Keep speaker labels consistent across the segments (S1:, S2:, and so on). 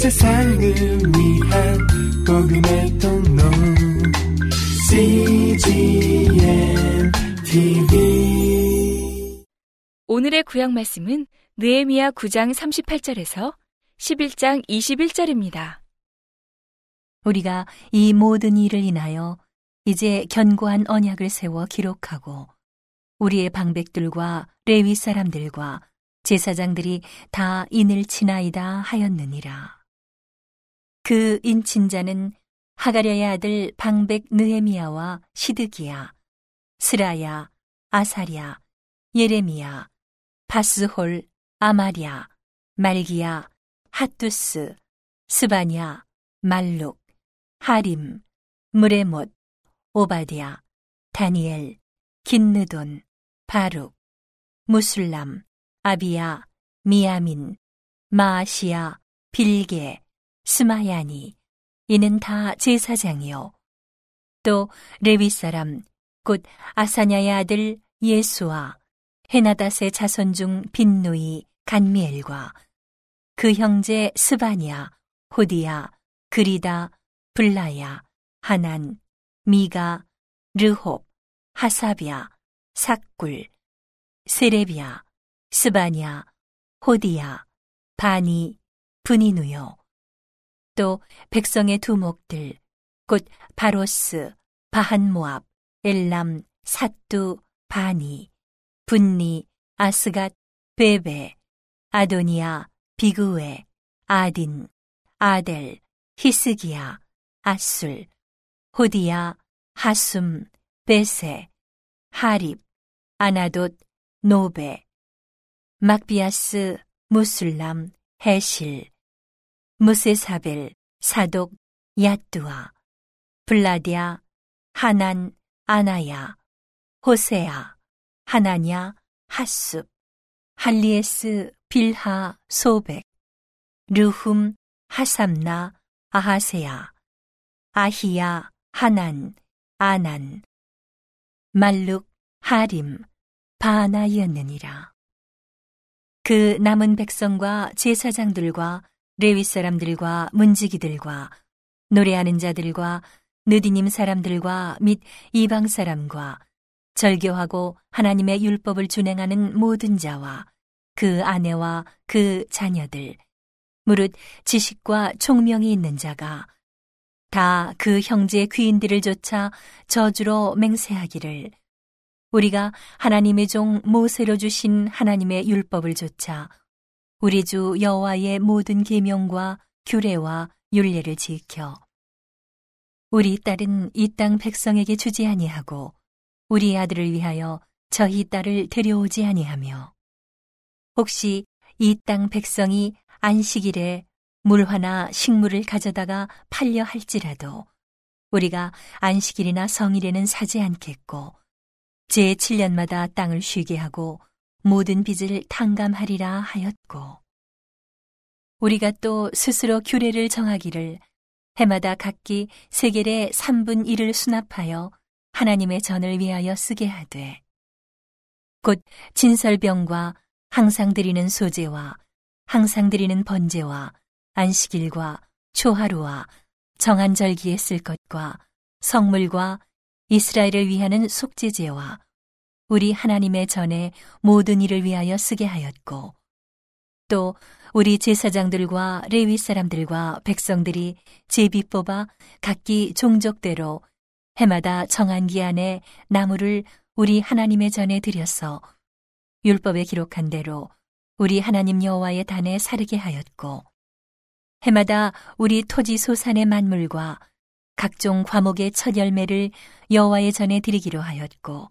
S1: 세상을 위한 복음의 통로 CGM TV
S2: 오늘의 구약 말씀은 느헤미야 9장 38절에서 11장 21절입니다.
S3: 우리가 이 모든 일을 인하여 이제 견고한 언약을 세워 기록하고 우리의 방백들과 레위 사람들과 제사장들이 다 인을 치나이다 하였느니라. 그 인친자는 하가랴의 아들 방백 느헤미야와 시드기야, 스라야, 아사랴, 예레미야, 바스홀, 아마랴, 말기야, 핫두스, 스바냐, 말룩, 하림, 무레못, 오바디아, 다니엘, 긴느돈, 바룩, 무술람, 아비야, 미야민, 마아시야, 빌게, 스마야니, 이는 다 제사장이요. 또 레위 사람, 곧 아사냐의 아들 예수와 헤나닷의 자손 중 빈누이, 간미엘과 그 형제 스바냐, 호디야, 그리다, 블라야, 하난, 미가, 르홉, 하사비아, 삭굴, 세레비아, 스바냐, 호디야, 바니, 분이누요. 또 백성의 두목들, 곧 바로스, 바한모압, 엘람, 사뚜, 바니, 분니, 아스갓, 베베, 아도니아, 비그웨, 아딘, 아델, 히스기야, 아술, 호디야, 하숨, 베세, 하립, 아나돗, 노베, 막비아스, 무술람, 해실, 무세사벨, 사독, 야뚜아, 블라디아, 하난, 아나야, 호세아, 하나냐, 하숲, 할리에스, 빌하, 소백, 르훔, 하삼나, 아하세야, 아히야, 하난, 아난, 말룩, 하림, 바하나이었느니라. 그 남은 백성과 제사장들과 레위 사람들과 문지기들과 노래하는 자들과 느디님 사람들과 및 이방 사람과 절교하고 하나님의 율법을 준행하는 모든 자와 그 아내와 그 자녀들, 무릇 지식과 총명이 있는 자가 다 그 형제 귀인들을 쫓아 저주로 맹세하기를 우리가 하나님의 종 모세로 주신 하나님의 율법을 좇아 우리 주 여호와의 모든 계명과 규례와 율례를 지켜 우리 딸은 이 땅 백성에게 주지 아니하고 우리 아들을 위하여 저희 딸을 데려오지 아니하며 혹시 이 땅 백성이 안식일에 물화나 식물을 가져다가 팔려 할지라도 우리가 안식일이나 성일에는 사지 않겠고 제 7년마다 땅을 쉬게 하고 모든 빚을 탕감하리라 하였고 우리가 또 스스로 규례를 정하기를 해마다 각기 세겔의 3분 1을 수납하여 하나님의 전을 위하여 쓰게 하되 곧 진설병과 항상 드리는 소재와 항상 드리는 번제와 안식일과 초하루와 정한 절기에 쓸 것과 성물과 이스라엘을 위하는 속죄제와 우리 하나님의 전에 모든 일을 위하여 쓰게 하였고 또 우리 제사장들과 레위 사람들과 백성들이 제비 뽑아 각기 종족대로 해마다 정한 기한에 나무를 우리 하나님의 전에 들여서 율법에 기록한 대로 우리 하나님 여호와의 단에 사르게 하였고 해마다 우리 토지 소산의 만물과 각종 과목의 첫 열매를 여호와의 전에 드리기로 하였고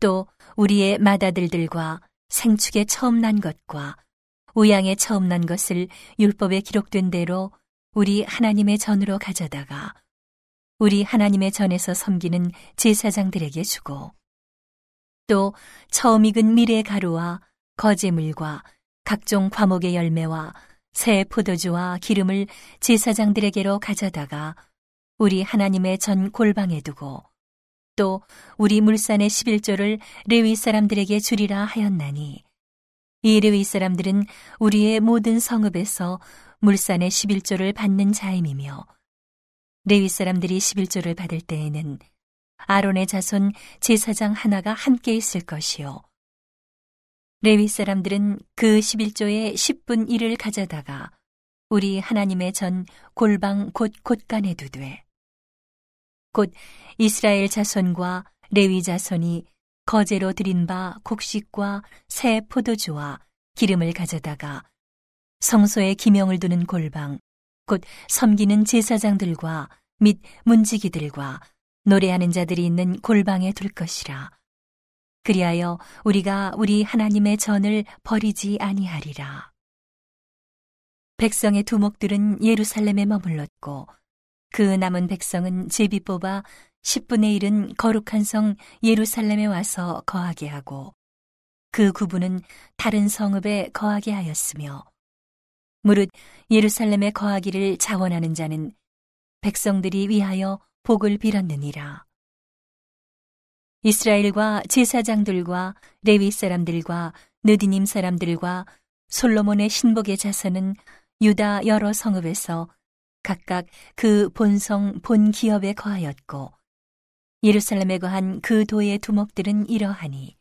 S3: 또 우리의 맏아들들과 생축에 처음 난 것과 우양에 처음 난 것을 율법에 기록된 대로 우리 하나님의 전으로 가져다가 우리 하나님의 전에서 섬기는 제사장들에게 주고 또 처음 익은 미래 가루와 거제물과 각종 과목의 열매와 새 포도주와 기름을 제사장들에게로 가져다가 우리 하나님의 전 골방에 두고 또 우리 물산의 11조를 레위 사람들에게 주리라 하였나니 이 레위 사람들은 우리의 모든 성읍에서 물산의 11조를 받는 자임이며 레위 사람들이 11조를 받을 때에는 아론의 자손 제사장 하나가 함께 있을 것이요. 레위 사람들은 그 11조의 10분 1을 가져다가 우리 하나님의 전 골방 곧 곳간에 두되 곧 이스라엘 자손과 레위 자손이 거제로 드린 바 곡식과 새 포도주와 기름을 가져다가 성소에 기명을 두는 골방 곧 섬기는 제사장들과 및 문지기들과 노래하는 자들이 있는 골방에 둘 것이라. 그리하여 우리가 우리 하나님의 전을 버리지 아니하리라. 백성의 두목들은 예루살렘에 머물렀고 그 남은 백성은 제비 뽑아 10분의 1은 거룩한 성 예루살렘에 와서 거하게 하고 그 구분은 다른 성읍에 거하게 하였으며 무릇 예루살렘에 거하기를 자원하는 자는 백성들이 위하여 복을 빌었느니라. 이스라엘과 제사장들과 레위 사람들과 느디님 사람들과 솔로몬의 신복의 자손은 유다 여러 성읍에서 각각 그 본성 본 기업에 거하였고 예루살렘에 거한 그 도의 두목들은 이러하니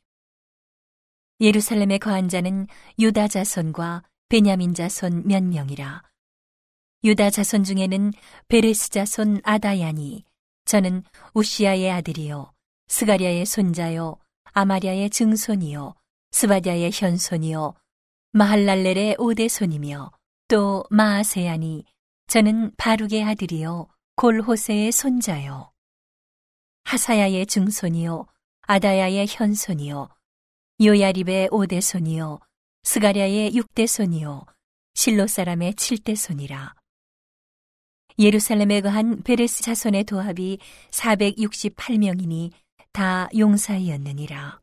S3: 예루살렘에 거한 자는 유다 자손과 베냐민 자손 몇 명이라. 유다 자손 중에는 베레스 자손 아다야니 저는 우시아의 아들이요 스가랴의 손자요 아마랴의 증손이요 스바디아의 현손이요 마할랄렐의 오대손이며 또 마아세야니 저는 바룩의 아들이요 골호세의 손자요. 하사야의 증손이요 아다야의 현손이요 요야립의 오대손이요 스가랴의 육대손이요 실로 사람의 칠대손이라. 예루살렘에 거한 베레스 자손의 도합이 468명이니 다 용사이었느니라.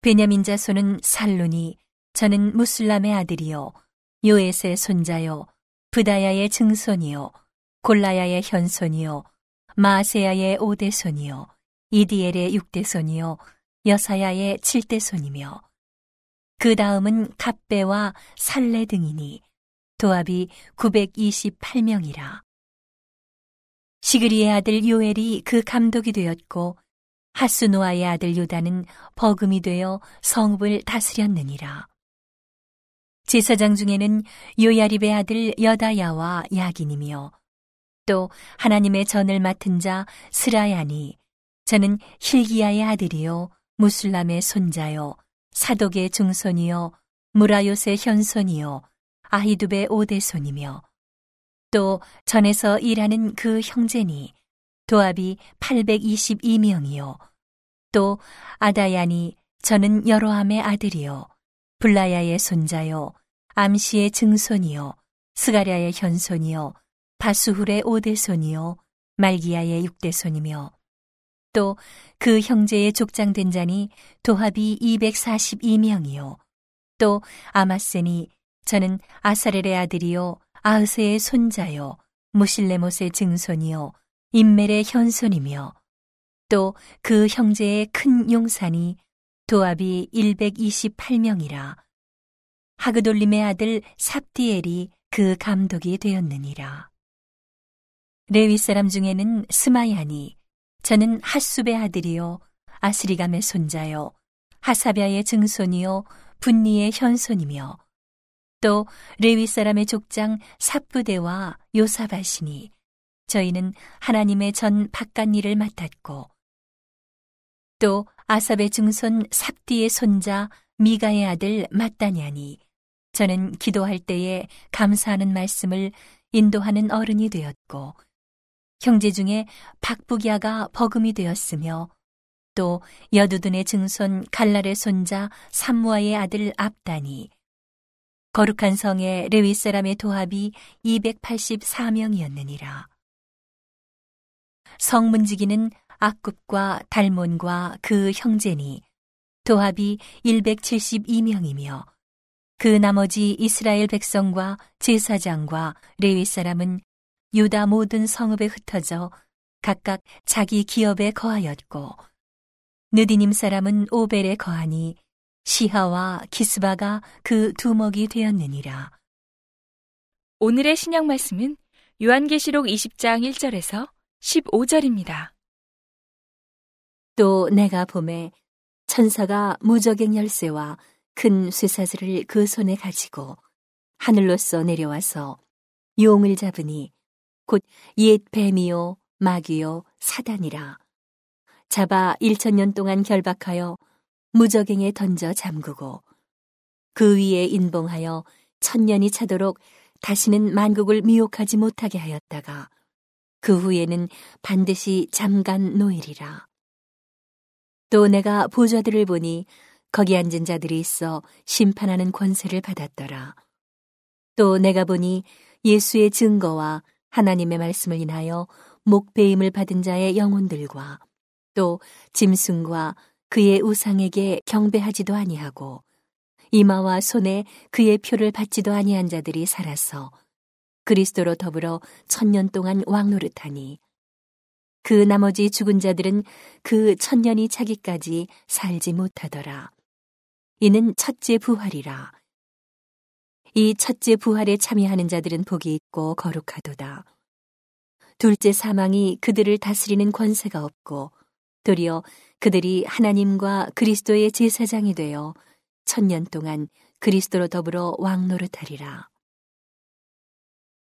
S3: 베냐민 자손은 살룬이 저는 무슬람의 아들이요 요에스의 손자요 부다야의 증손이요 골라야의 현손이요 마세야의 오대손이요 이디엘의 육대손이요 여사야의 칠대손이며 그 다음은 갑배와 살레 등이니 도합이 928명이라. 시그리의 아들 요엘이 그 감독이 되었고 하스노아의 아들 요다는 버금이 되어 성읍을 다스렸느니라. 제사장 중에는 요야립의 아들 여다야와 야긴이며 또 하나님의 전을 맡은 자 스라야니 저는 힐기야의 아들이요 무슬람의 손자요 사독의 중손이요 무라요의 현손이요 아히두의 오대손이며 또 전에서 일하는 그 형제니 도합이 822명이요. 또 아다야니 저는 여로함의 아들이요 블라야의 손자요 암시의 증손이요 스가랴의 현손이요 바수훌의 오대손이요 말기야의 육대손이며 또 그 형제의 족장된 자니 도합이 242명이요 또 아마세니 저는 아사렐의 아들이요 아흐세의 손자요 무실레못의 증손이요 인멜의 현손이며 또 그 형제의 큰 용산이 도합이 128명이라 하그돌림의 아들 삽디엘이 그 감독이 되었느니라. 레위 사람 중에는 스마야니 저는 핫숲의 아들이요 아스리감의 손자요 하사비아의 증손이요 분니의 현손이며 또 레위 사람의 족장 삽부대와 요사바시니 저희는 하나님의 전 바깥일을 맡았고 또 아삽의 증손 삽디의 손자 미가의 아들 마따냐니 저는 기도할 때에 감사하는 말씀을 인도하는 어른이 되었고 형제 중에 박부기아가 버금이 되었으며 또 여두둔의 증손 갈랄의 손자 삼무아의 아들 압다니 거룩한 성의 레위 사람의 도합이 284명이었느니라. 성문지기는 악굽과 달몬과 그 형제니 도합이 172명이며 그 나머지 이스라엘 백성과 제사장과 레위 사람은 유다 모든 성읍에 흩어져 각각 자기 기업에 거하였고 느디님 사람은 오벨에 거하니 시하와 기스바가 그 두목이 되었느니라.
S2: 오늘의 신약 말씀은 요한계시록 20장 1절에서 15절입니다.
S3: 또 내가 봄에 천사가 무적행 열쇠와 큰 쇠사슬을 그 손에 가지고 하늘로서 내려와서 용을 잡으니 곧 옛 뱀이요 마귀요 사단이라 잡아 일천년 동안 결박하여 무적행에 던져 잠그고 그 위에 인봉하여 천년이 차도록 다시는 만국을 미혹하지 못하게 하였다가 그 후에는 반드시 잠간 노일이라. 또 내가 보좌들을 보니 거기 앉은 자들이 있어 심판하는 권세를 받았더라. 또 내가 보니 예수의 증거와 하나님의 말씀을 인하여 목배임을 받은 자의 영혼들과 또 짐승과 그의 우상에게 경배하지도 아니하고 이마와 손에 그의 표를 받지도 아니한 자들이 살아서 그리스도로 더불어 천년 동안 왕노릇하니 그 나머지 죽은 자들은 그 천년이 차기까지 살지 못하더라. 이는 첫째 부활이라. 이 첫째 부활에 참여하는 자들은 복이 있고 거룩하도다. 둘째 사망이 그들을 다스리는 권세가 없고 도리어 그들이 하나님과 그리스도의 제사장이 되어 천년 동안 그리스도로 더불어 왕노릇하리라.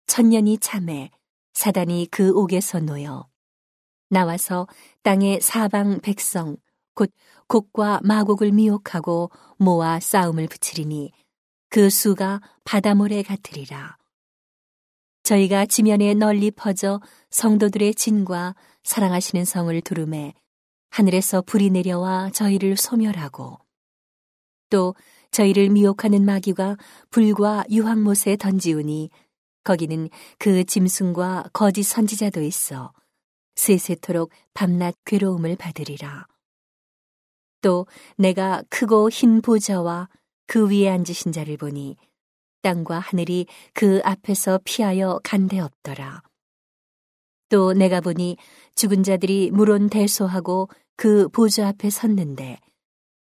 S3: 천년이 참해 사단이 그 옥에서 놓여 나와서 땅의 사방 백성 곧 곡과 마곡을 미혹하고 모아 싸움을 붙이리니 그 수가 바다모래 같으리라. 저희가 지면에 널리 퍼져 성도들의 진과 사랑하시는 성을 두름에 하늘에서 불이 내려와 저희를 소멸하고 또 저희를 미혹하는 마귀가 불과 유황못에 던지우니 거기는 그 짐승과 거짓 선지자도 있어 세세토록 밤낮 괴로움을 받으리라. 또 내가 크고 흰 보좌와 그 위에 앉으신 자를 보니 땅과 하늘이 그 앞에서 피하여 간데 없더라. 또 내가 보니 죽은 자들이 물론 대소하고 그 보좌 앞에 섰는데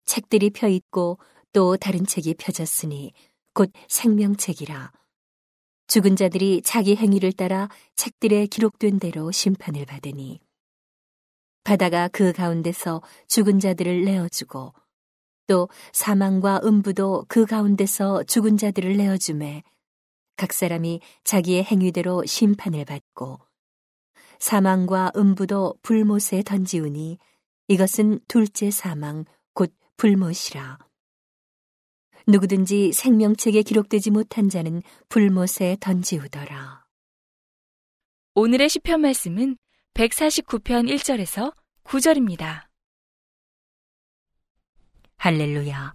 S3: 책들이 펴 있고 또 다른 책이 펴졌으니 곧 생명책이라. 죽은 자들이 자기 행위를 따라 책들에 기록된 대로 심판을 받으니 바다가 그 가운데서 죽은 자들을 내어주고 또 사망과 음부도 그 가운데서 죽은 자들을 내어주매 각 사람이 자기의 행위대로 심판을 받고 사망과 음부도 불못에 던지우니 이것은 둘째 사망 곧 불못이라. 누구든지 생명책에 기록되지 못한 자는 불못에 던지우더라.
S2: 오늘의 시편 말씀은 149편 1절에서 9절입니다.
S3: 할렐루야.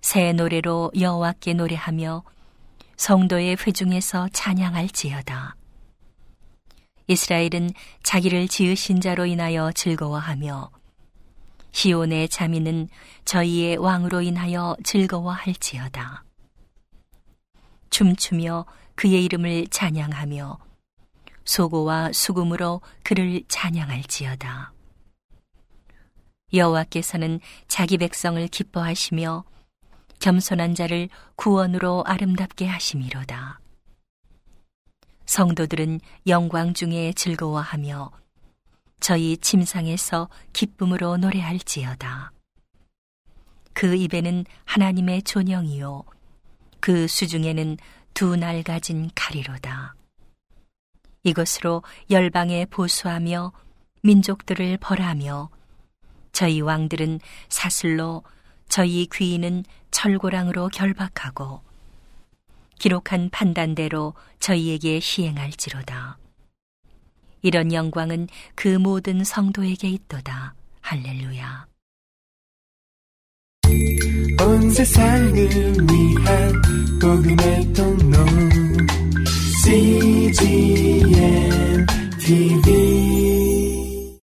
S3: 새 노래로 여호와께 노래하며 성도의 회중에서 찬양할지어다. 이스라엘은 자기를 지으신 자로 인하여 즐거워하며 시온의 자민은 저희의 왕으로 인하여 즐거워할지어다. 춤추며 그의 이름을 찬양하며 소고와 수금으로 그를 찬양할지어다. 여호와께서는 자기 백성을 기뻐하시며 겸손한 자를 구원으로 아름답게 하심이로다. 성도들은 영광 중에 즐거워하며 저희 침상에서 기쁨으로 노래할지어다. 그 입에는 하나님의 존영이요. 그 수중에는 두 날 가진 칼이로다. 이것으로 열방에 보수하며 민족들을 벌하며 저희 왕들은 사슬로 저희 귀인은 철고랑으로 결박하고 기록한 판단대로 저희에게 시행할지로다. 이런 영광은 그 모든 성도에게 있도다. 할렐루야.
S1: 온 세상을 위한 복음의 통로 CGM TV